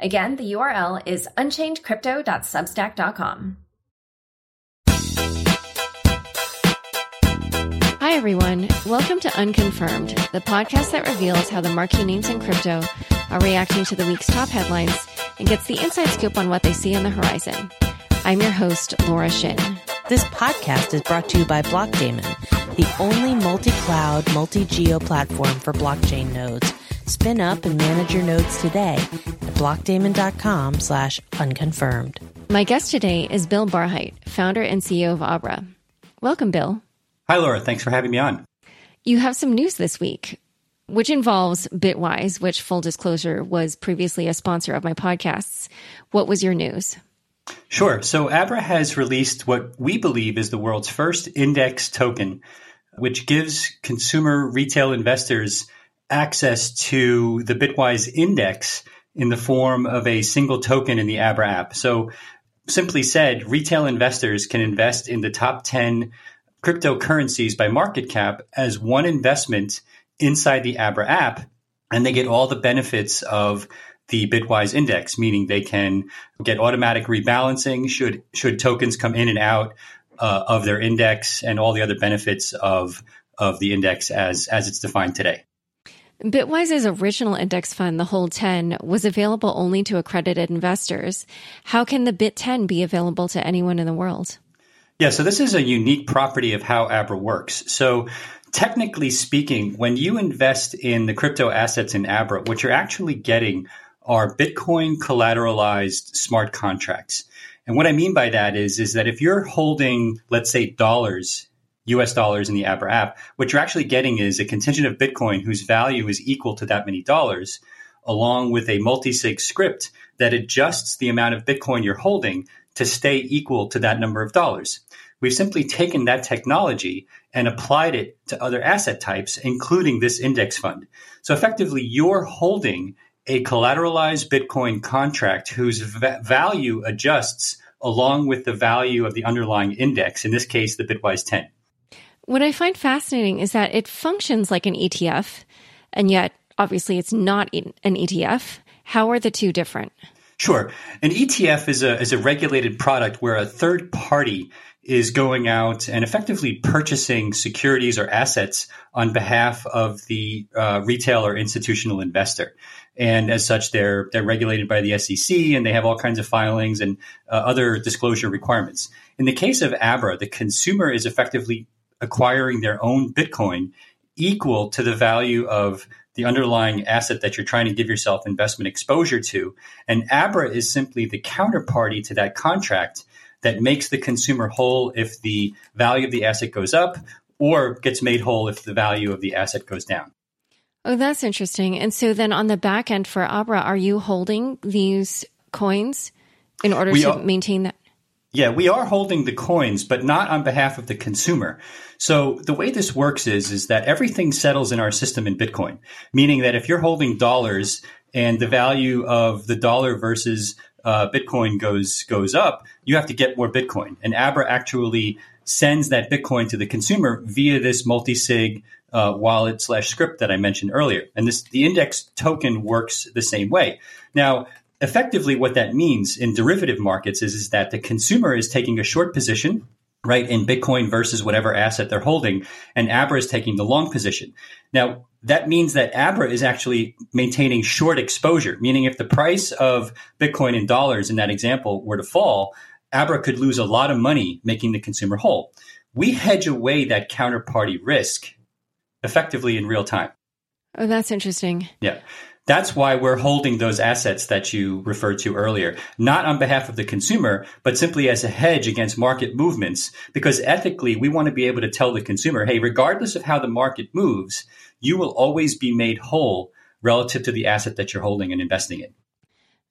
Again, the URL is unchainedcrypto.substack.com. Hi, everyone. Welcome to Unconfirmed, the podcast that reveals how the marquee names in crypto are reacting to the week's top headlines and gets the inside scoop on what they see on the horizon. I'm your host, Laura Shin. This podcast is brought to you by Blockdaemon, the only multi-cloud, multi-geo platform for blockchain nodes. Spin up and manage your nodes today at blockdaemon.com slash unconfirmed. My guest today is Bill Barhydt, founder and CEO of Abra. Welcome, Bill. Hi, Laura. Thanks for having me on. You have some news this week, which involves Bitwise, which, full disclosure, was previously a sponsor of my podcasts. What was your news? Sure. So Abra has released what we believe is the world's first index token, which gives consumer retail investors access to the Bitwise index in the form of a single token in the Abra app. So, simply said, retail investors can invest in the top 10 cryptocurrencies by market cap as one investment inside the Abra app, and they get all the benefits of the Bitwise index, meaning they can get automatic rebalancing should should tokens come in and out uh, of their index, and all the other benefits of of the index as as it's defined today. Bitwise's original index fund, the HOLD 10, was available only to accredited investors. How can the Bit 10 be available to anyone in the world? Yeah, so this is a unique property of how Abra works. So, technically speaking, when you invest in the crypto assets in Abra, what you're actually getting are Bitcoin collateralized smart contracts. And what I mean by that is, is that if you're holding, let's say, dollars US dollars in the Abra app, what you're actually getting is a contingent of Bitcoin whose value is equal to that many dollars, along with a multi-sig script that adjusts the amount of Bitcoin you're holding to stay equal to that number of dollars. We've simply taken that technology and applied it to other asset types, including this index fund. So effectively, you're holding a collateralized Bitcoin contract whose value adjusts along with the value of the underlying index, in this case, the Bitwise 10. What I find fascinating is that it functions like an ETF, and yet obviously it's not an ETF. How are the two different? Sure. An ETF is a, is a regulated product where a third party is going out and effectively purchasing securities or assets on behalf of the uh, retail or institutional investor. And as such, they're they're regulated by the SEC, and they have all kinds of filings and uh, other disclosure requirements. In the case of Abra, the consumer is effectively acquiring their own Bitcoin equal to the value of the underlying asset that you're trying to give yourself investment exposure to. And Abra is simply the counterparty to that contract that makes the consumer whole if the value of the asset goes up or gets made whole if the value of the asset goes down. Oh, that's interesting. And so then on the back end for Abra, are you holding these coins in order we to are, maintain that? Yeah, we are holding the coins, but not on behalf of the consumer. So the way this works is, is that everything settles in our system in Bitcoin, meaning that if you're holding dollars and the value of the dollar versus uh, Bitcoin goes goes up, you have to get more Bitcoin. And Abra actually sends that Bitcoin to the consumer via this multi-sig uh, wallet slash script that I mentioned earlier. And this the index token works the same way. Now, effectively, what that means in derivative markets is, is that the consumer is taking a short position right, in Bitcoin versus whatever asset they're holding. And Abra is taking the long position. Now, that means that Abra is actually maintaining short exposure, meaning if the price of Bitcoin in dollars in that example were to fall, Abra could lose a lot of money making the consumer whole. We hedge away that counterparty risk effectively in real time. Oh, that's interesting. Yeah. That's why we're holding those assets that you referred to earlier, not on behalf of the consumer, but simply as a hedge against market movements. Because ethically, we want to be able to tell the consumer, hey, regardless of how the market moves, you will always be made whole relative to the asset that you're holding and investing in.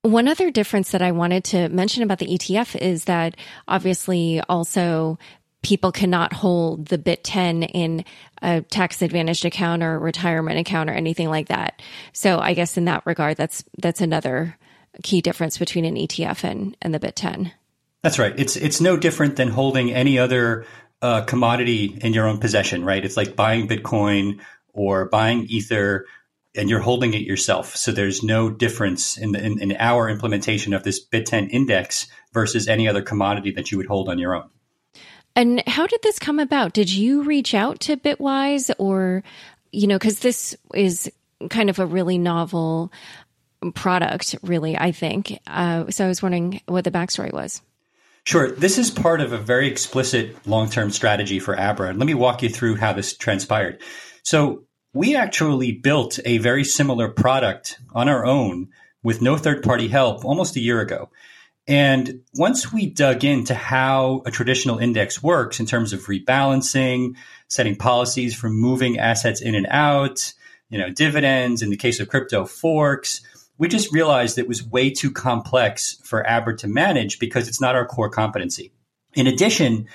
One other difference that I wanted to mention about the ETF is that obviously also people cannot hold the BIT 10 in a tax advantaged account or retirement account or anything like that. So I guess in that regard, that's, that's another key difference between an ETF and, and the BIT 10. That's right. It's, it's no different than holding any other uh, commodity in your own possession, right? It's like buying Bitcoin or buying Ether and you're holding it yourself. So there's no difference in, the, in, in our implementation of this BIT10 index versus any other commodity that you would hold on your own. And how did this come about? Did you reach out to Bitwise or, you know, because this is kind of a really novel product, really, I think. Uh, so I was wondering what the backstory was. Sure. This is part of a very explicit long term strategy for Abra. And Let me walk you through how this transpired. So, we actually built a very similar product on our own with no third party help almost a year ago. And once we dug into how a traditional index works in terms of rebalancing, setting policies for moving assets in and out, you know, dividends, in the case of crypto forks, we just realized it was way too complex for Abra to manage because it's not our core competency. In addition,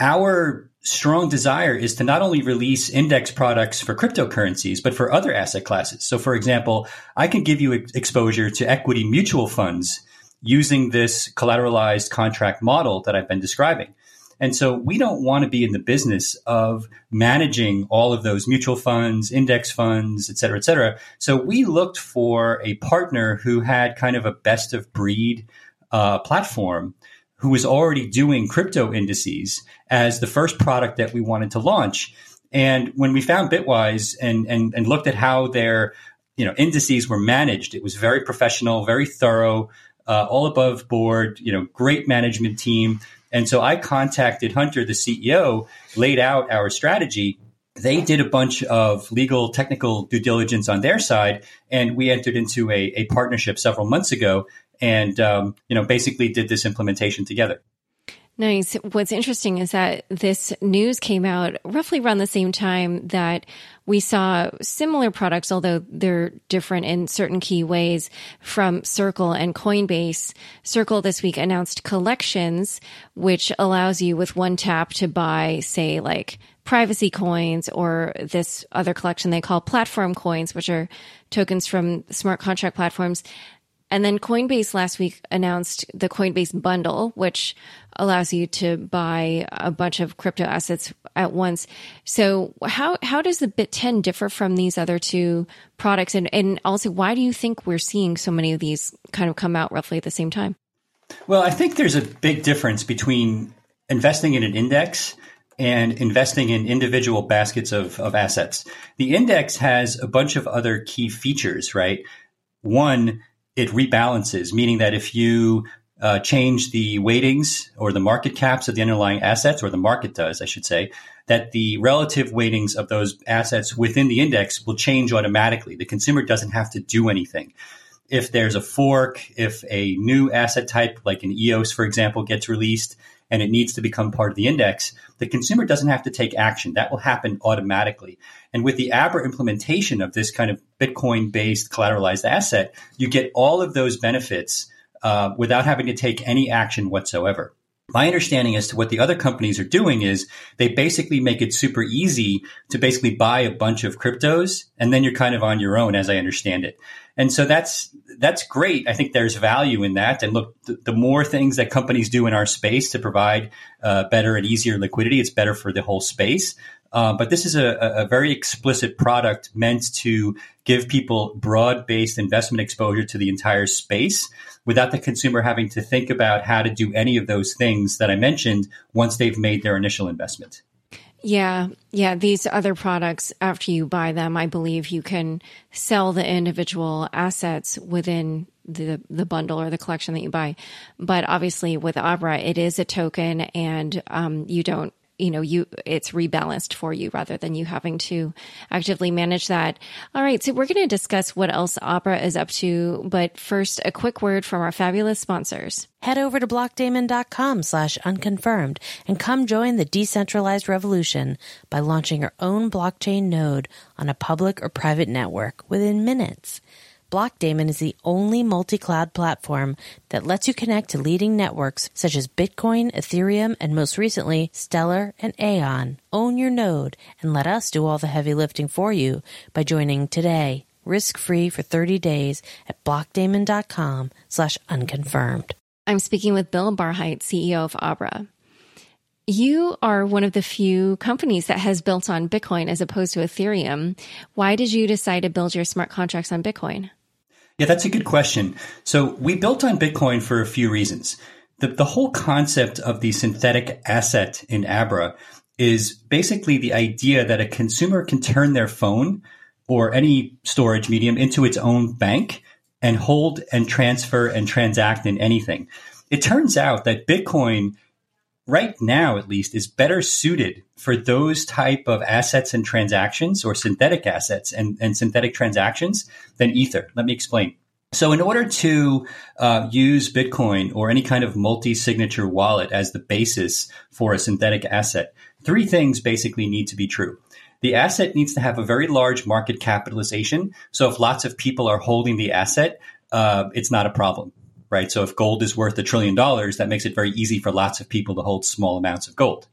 our strong desire is to not only release index products for cryptocurrencies, but for other asset classes. So, for example, I can give you exposure to equity mutual funds using this collateralized contract model that I've been describing. And so we don't want to be in the business of managing all of those mutual funds, index funds, et cetera, et cetera. So we looked for a partner who had kind of a best of breed uh, platform who was already doing crypto indices as the first product that we wanted to launch. And when we found Bitwise and, and, and looked at how their you know indices were managed, it was very professional, very thorough, uh, all above board, you know, great management team. And so I contacted Hunter, the CEO, laid out our strategy. They did a bunch of legal technical due diligence on their side, and we entered into a, a partnership several months ago and um, you know basically did this implementation together. Nice. What's interesting is that this news came out roughly around the same time that we saw similar products, although they're different in certain key ways from Circle and Coinbase. Circle this week announced collections, which allows you with one tap to buy, say, like privacy coins or this other collection they call platform coins, which are tokens from smart contract platforms. And then Coinbase last week announced the Coinbase bundle, which allows you to buy a bunch of crypto assets at once. So how, how does the Bit10 differ from these other two products? And, and also, why do you think we're seeing so many of these kind of come out roughly at the same time? Well, I think there's a big difference between investing in an index and investing in individual baskets of, of assets. The index has a bunch of other key features, right? One, it rebalances, meaning that if you uh, change the weightings or the market caps of the underlying assets, or the market does, I should say, that the relative weightings of those assets within the index will change automatically. The consumer doesn't have to do anything. If there's a fork, if a new asset type like an EOS, for example, gets released and it needs to become part of the index, the consumer doesn't have to take action. That will happen automatically. And with the Abra implementation of this kind of Bitcoin based collateralized asset, you get all of those benefits uh, without having to take any action whatsoever. My understanding as to what the other companies are doing is they basically make it super easy to basically buy a bunch of cryptos and then you're kind of on your own as I understand it. And so that's that's great. I think there's value in that. And look, the, more things that companies do in our space to provide uh, better and easier liquidity, it's better for the whole space. Uh, but this is a, a, very explicit product meant to give people broad based investment exposure to the entire space without the consumer having to think about how to do any of those things that I mentioned once they've made their initial investment. Yeah. Yeah. These other products, after you buy them, I believe you can sell the individual assets within the, the bundle or the collection that you buy. But obviously with Abra, it is a token and, um, you don't you know, you, it's rebalanced for you rather than you having to actively manage that. All right. So we're going to discuss what else Abra is up to. But first, a quick word from our fabulous sponsors. Head over to blockdaemon.com slash unconfirmed and come join the decentralized revolution by launching your own blockchain node on a public or private network within minutes. Blockdaemon is the only multi-cloud platform that lets you connect to leading networks such as Bitcoin, Ethereum, and most recently, Stellar and Aion. Own your node and let us do all the heavy lifting for you by joining today, risk-free for 30 days at blockdaemon.com slash unconfirmed. I'm speaking with Bill Barhydt, CEO of Abra. You are one of the few companies that has built on Bitcoin as opposed to Ethereum. Why did you decide to build your smart contracts on Bitcoin? Yeah, that's a good question. So we built on Bitcoin for a few reasons. The, the whole concept of the synthetic asset in Abra is basically the idea that a consumer can turn their phone or any storage medium into its own bank and hold and transfer and transact in anything. It turns out that Bitcoin right now at least is better suited for those type of assets and transactions or synthetic assets and, and synthetic transactions than ether. Let me explain. So in order to uh, use bitcoin or any kind of multi-signature wallet as the basis for a synthetic asset three things basically need to be true. The asset needs to have a very large market capitalization so if lots of people are holding the asset uh, it's not a problem right? So if gold is worth a trillion dollars, that makes it very easy for lots of people to hold small amounts of gold,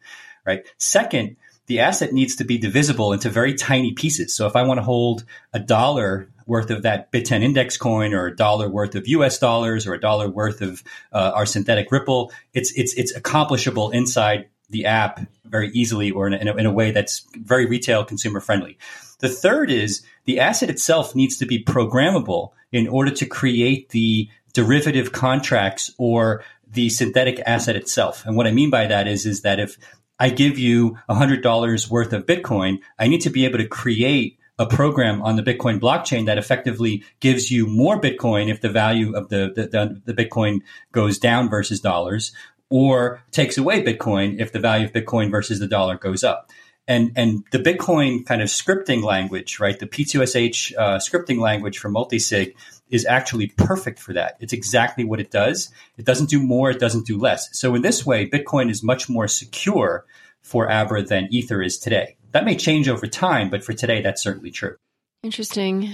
right? Second, the asset needs to be divisible into very tiny pieces. So if I want to hold a dollar worth of that Bit10 index coin or a dollar worth of US dollars or a dollar worth of uh, our synthetic Ripple, it's, it's, it's accomplishable inside the app very easily or in a, in a, in a way that's very retail consumer friendly. The third is the asset itself needs to be programmable in order to create the derivative contracts or the synthetic asset itself. And what I mean by that is, is that if I give you $100 worth of Bitcoin, I need to be able to create a program on the Bitcoin blockchain that effectively gives you more Bitcoin if the value of the, the, the, Bitcoin goes down versus dollars, or takes away Bitcoin if the value of Bitcoin versus the dollar goes up. And, and the Bitcoin kind of scripting language, right? The P2SH uh, scripting language for multisig is actually perfect for that. It's exactly what it does. It doesn't do more, it doesn't do less. So in this way, Bitcoin is much more secure for Abra than Ether is today. That may change over time, but for today, that's certainly true. Interesting.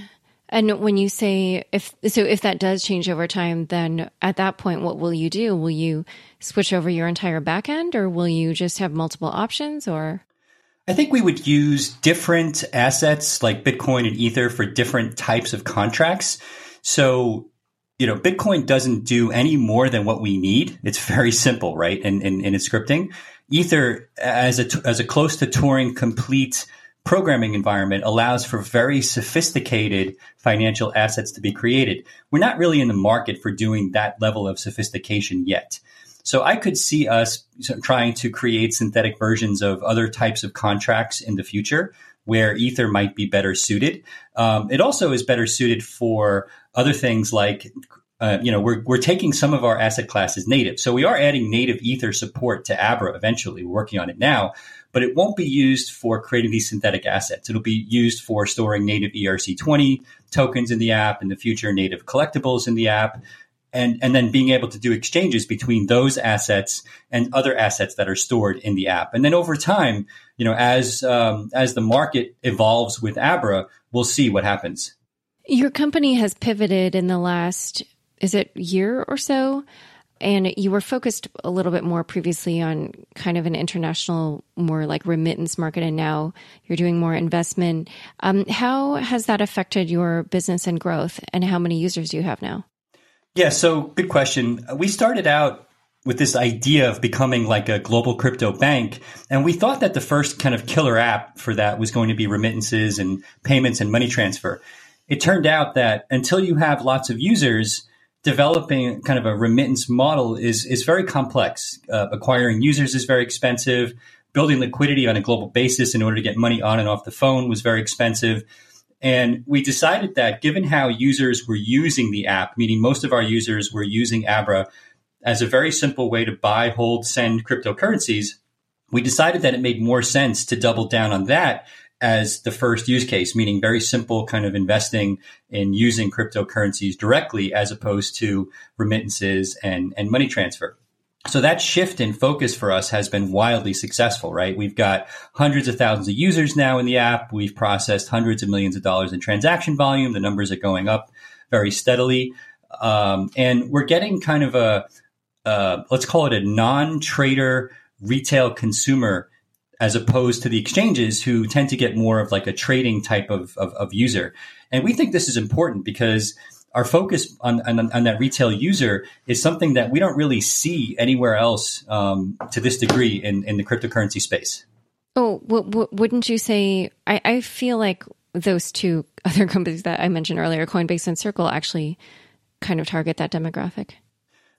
And when you say if so, if that does change over time, then at that point, what will you do? Will you switch over your entire backend, or will you just have multiple options? Or I think we would use different assets like Bitcoin and Ether for different types of contracts. So, you know, Bitcoin doesn't do any more than what we need. It's very simple, right? In, in, in its scripting. Ether, as a, as a close to Turing complete programming environment, allows for very sophisticated financial assets to be created. We're not really in the market for doing that level of sophistication yet. So I could see us trying to create synthetic versions of other types of contracts in the future where Ether might be better suited. Um, it also is better suited for other things like uh, you know, we're, we're taking some of our asset classes native. So we are adding native Ether support to Abra eventually. We're working on it now, but it won't be used for creating these synthetic assets. It'll be used for storing native ERC20 tokens in the app, in the future, native collectibles in the app. And, and then being able to do exchanges between those assets and other assets that are stored in the app. And then over time, you know, as um, as the market evolves with Abra, we'll see what happens. Your company has pivoted in the last, is it year or so? And you were focused a little bit more previously on kind of an international, more like remittance market, and now you're doing more investment. Um, how has that affected your business and growth, and how many users do you have now? Yeah, so good question. We started out with this idea of becoming like a global crypto bank. And we thought that the first kind of killer app for that was going to be remittances and payments and money transfer it turned out that until you have lots of users, developing kind of a remittance model is is very complex. Uh, acquiring users is very expensive. Building liquidity on a global basis in order to get money on and off the phone was very expensive. And we decided that given how users were using the app, meaning most of our users were using Abra as a very simple way to buy, hold, send cryptocurrencies, we decided that it made more sense to double down on that as the first use case, meaning very simple kind of investing in using cryptocurrencies directly as opposed to remittances and, and money transfer. So that shift in focus for us has been wildly successful, right? We've got hundreds of thousands of users now in the app. We've processed hundreds of millions of dollars in transaction volume. The numbers are going up very steadily. Um, and we're getting kind of a, uh, let's call it a non trader retail consumer as opposed to the exchanges who tend to get more of like a trading type of, of, of user. And we think this is important because our focus on, on, on, that retail user is something that we don't really see anywhere else um, to this degree in, in the cryptocurrency space. Oh, w- w- wouldn't you say? I, I feel like those two other companies that I mentioned earlier, Coinbase and Circle, actually kind of target that demographic.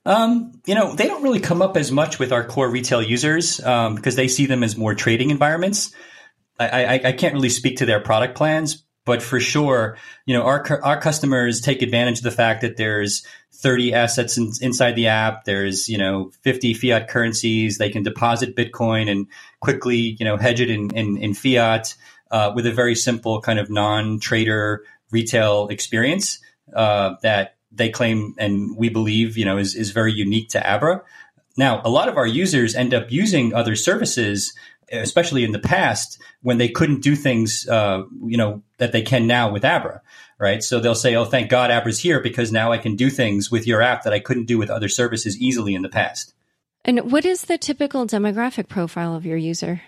Um, you know, they don't really come up as much with our core retail users um, because they see them as more trading environments. I, I, I, can't really speak to their product plans, but for sure, you know, our our customers take advantage of the fact that there's 30 assets in, inside the app. There's you know 50 fiat currencies. They can deposit Bitcoin and quickly you know hedge it in in, in fiat uh, with a very simple kind of non-trader retail experience uh, that they claim and we believe, you know, is, is very unique to Abra. Now, a lot of our users end up using other services, especially in the past when they couldn't do things, uh, you know, that they can now with Abra, right? So they'll say, "Oh, thank God Abra's here because now I can do things with your app that I couldn't do with other services easily in the past." And what is the typical demographic profile of your user?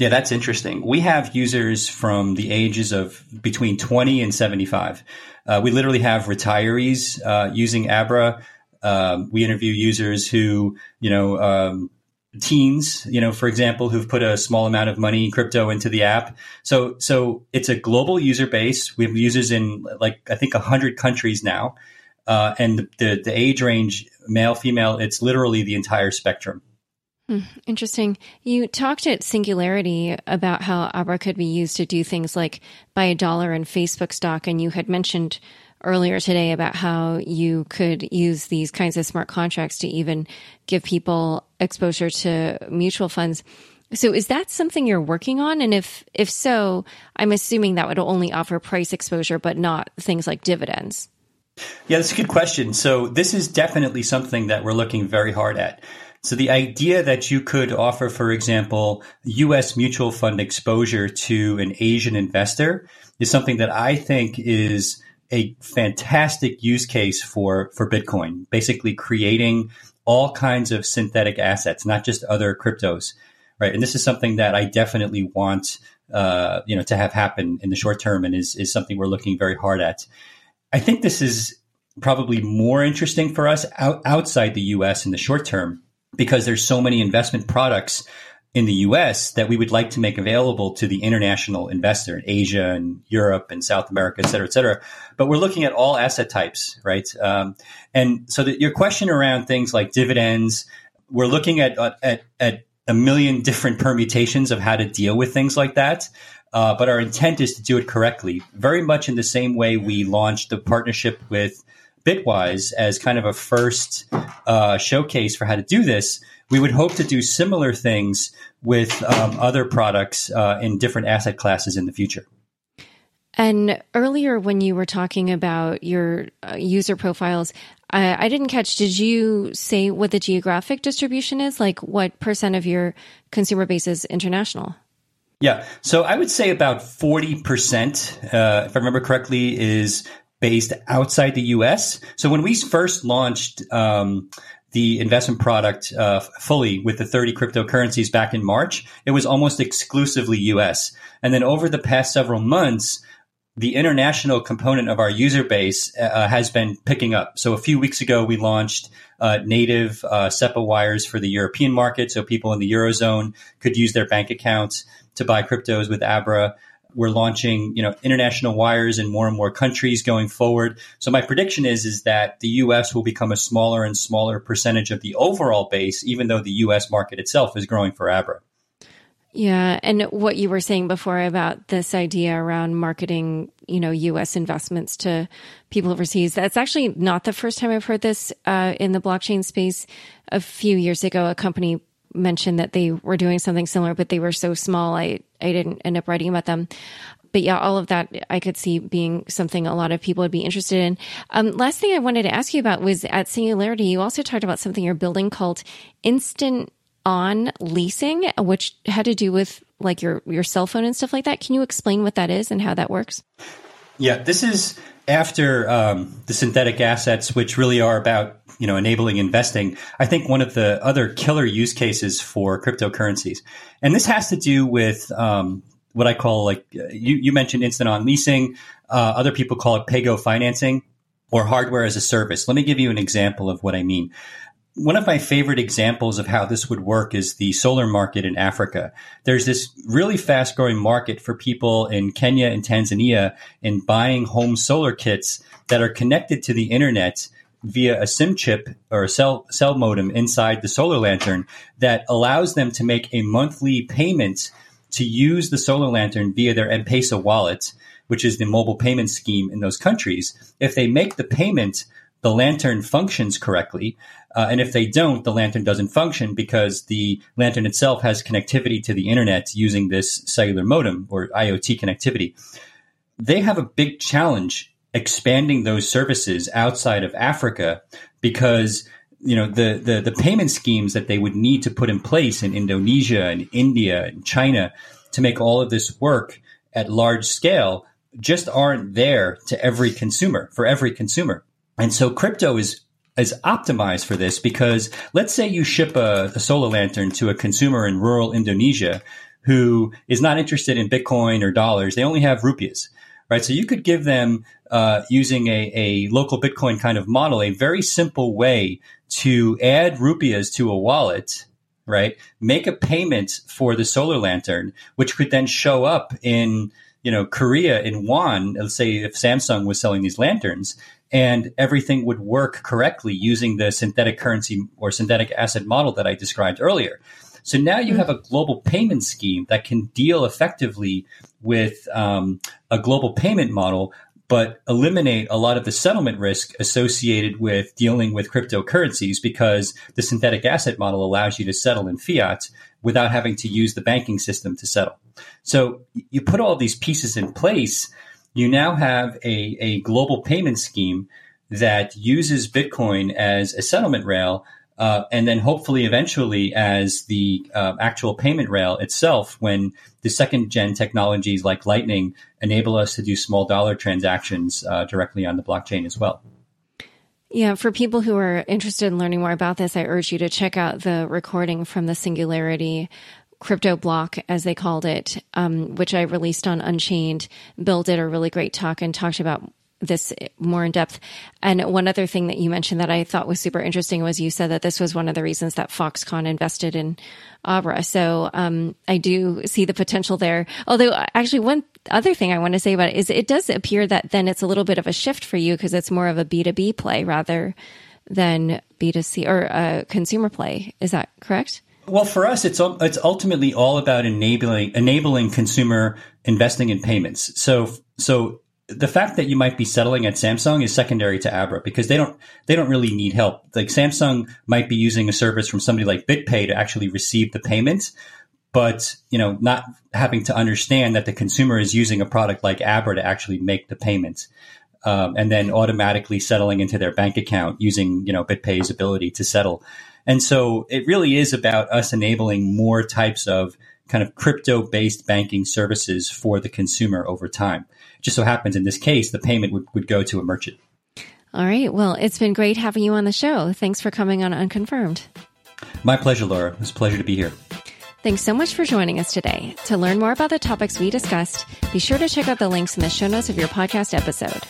Yeah, that's interesting. We have users from the ages of between 20 and 75. Uh, we literally have retirees uh, using Abra. Um, we interview users who, you know, um, teens, you know, for example, who've put a small amount of money crypto into the app. So, so it's a global user base. We have users in like I think hundred countries now, uh, and the the age range, male, female, it's literally the entire spectrum. Hmm, interesting. You talked at Singularity about how Abra could be used to do things like buy a dollar in Facebook stock, and you had mentioned earlier today about how you could use these kinds of smart contracts to even give people exposure to mutual funds. So is that something you're working on? And if if so, I'm assuming that would only offer price exposure, but not things like dividends. Yeah, that's a good question. So this is definitely something that we're looking very hard at. So the idea that you could offer, for example, U.S. mutual fund exposure to an Asian investor is something that I think is a fantastic use case for, for Bitcoin, basically creating all kinds of synthetic assets, not just other cryptos, right? And this is something that I definitely want, uh, you know, to have happen in the short term and is, is something we're looking very hard at. I think this is probably more interesting for us out, outside the U.S. in the short term because there's so many investment products in the US that we would like to make available to the international investor in Asia and Europe and South America, et cetera, et cetera. But we're looking at all asset types, right? Um, and so your question around things like dividends, we're looking at, at, at a million different permutations of how to deal with things like that. Uh, but our intent is to do it correctly, very much in the same way we launched the partnership with Bitwise as kind of a first uh, showcase for how to do this. We would hope to do similar things with um, other products uh, in different asset classes in the future. And earlier, when you were talking about your uh, user profiles, I, I, didn't catch. Did you say what the geographic distribution is? Like, what percent of your consumer base is international? Yeah, so I would say about forty percent, uh, if I remember correctly, is based outside the US. So when we first launched um, the investment product uh, fully with the 30 cryptocurrencies back in March, it was almost exclusively US. And then over the past several months, the international component of our user base uh, has been picking up. So a few weeks ago, we launched uh, native uh, SEPA wires for the European market, so people in the eurozone could use their bank accounts to buy cryptos with Abra. We're launching, you know, international wires in more and more countries going forward. So my prediction is is that the US will become a smaller and smaller percentage of the overall base, even though the US market itself is growing for Abra. Yeah, and what you were saying before about this idea around marketing, you know, U.S. investments to people overseas. That's actually not the first time I've heard this uh, in the blockchain space. A few years ago, a company mentioned that they were doing something similar, but they were so small, I, I didn't end up writing about them. But yeah, all of that I could see being something a lot of people would be interested in. Um, last thing I wanted to ask you about was at Singularity, you also talked about something you're building called Instant On Leasing, which had to do with like your, your cell phone and stuff like that. Can you explain what that is and how that works? Yeah, this is after um, the synthetic assets, which really are about you know enabling investing, I think one of the other killer use cases for cryptocurrencies, and this has to do with um, what I call like you, you mentioned instant on leasing. Uh, other people call it pay go financing or hardware as a service. Let me give you an example of what I mean. One of my favorite examples of how this would work is the solar market in Africa. There's this really fast growing market for people in Kenya and Tanzania in buying home solar kits that are connected to the internet via a SIM chip or a cell, cell modem inside the solar lantern that allows them to make a monthly payment to use the solar lantern via their M-Pesa wallet, which is the mobile payment scheme in those countries. If they make the payment, the lantern functions correctly. Uh, and if they don't, the lantern doesn't function because the lantern itself has connectivity to the internet using this cellular modem or IoT connectivity. They have a big challenge expanding those services outside of Africa because you know the, the the payment schemes that they would need to put in place in Indonesia and India and China to make all of this work at large scale just aren't there to every consumer for every consumer. And so crypto is is optimized for this because let's say you ship a, a solar lantern to a consumer in rural Indonesia who is not interested in Bitcoin or dollars. They only have rupees right? So you could give them uh, using a, a local Bitcoin kind of model a very simple way to add rupias to a wallet, right? Make a payment for the solar lantern, which could then show up in you know Korea in won. Let's say if Samsung was selling these lanterns, and everything would work correctly using the synthetic currency or synthetic asset model that I described earlier. So now you mm-hmm. have a global payment scheme that can deal effectively with um, a global payment model, but eliminate a lot of the settlement risk associated with dealing with cryptocurrencies because the synthetic asset model allows you to settle in fiat without having to use the banking system to settle. So you put all these pieces in place, you now have a, a global payment scheme that uses Bitcoin as a settlement rail uh, and then hopefully eventually as the uh, actual payment rail itself when the second gen technologies like lightning enable us to do small dollar transactions uh, directly on the blockchain as well yeah, for people who are interested in learning more about this, I urge you to check out the recording from the Singularity crypto block, as they called it, um, which I released on Unchained. Bill did a really great talk and talked about this more in depth. And one other thing that you mentioned that I thought was super interesting was you said that this was one of the reasons that Foxconn invested in Abra. So um, I do see the potential there. Although, actually, one other thing I want to say about it is it does appear that then it's a little bit of a shift for you because it's more of a B2B play rather than B2C or a consumer play. Is that correct? Well, for us, it's it's ultimately all about enabling enabling consumer investing in payments. So so the fact that you might be settling at Samsung is secondary to Abra because they don't they don't really need help. Like Samsung might be using a service from somebody like BitPay to actually receive the payments, but you know not having to understand that the consumer is using a product like Abra to actually make the payments. Um, and then automatically settling into their bank account using you know BitPay's ability to settle. And so it really is about us enabling more types of kind of crypto based banking services for the consumer over time just so happens in this case, the payment would, would go to a merchant. All right. Well, it's been great having you on the show. Thanks for coming on Unconfirmed. My pleasure, Laura. It was a pleasure to be here. Thanks so much for joining us today. To learn more about the topics we discussed, be sure to check out the links in the show notes of your podcast episode.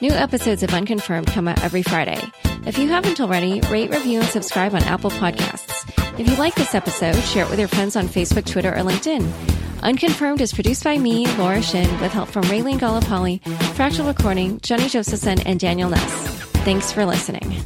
New episodes of Unconfirmed come out every Friday. If you haven't already, rate, review, and subscribe on Apple Podcasts. If you like this episode, share it with your friends on Facebook, Twitter, or LinkedIn. Unconfirmed is produced by me, Laura Shin, with help from Raylene Golopolly, Fractal Recording, Johnny Josephson, and Daniel Ness. Thanks for listening.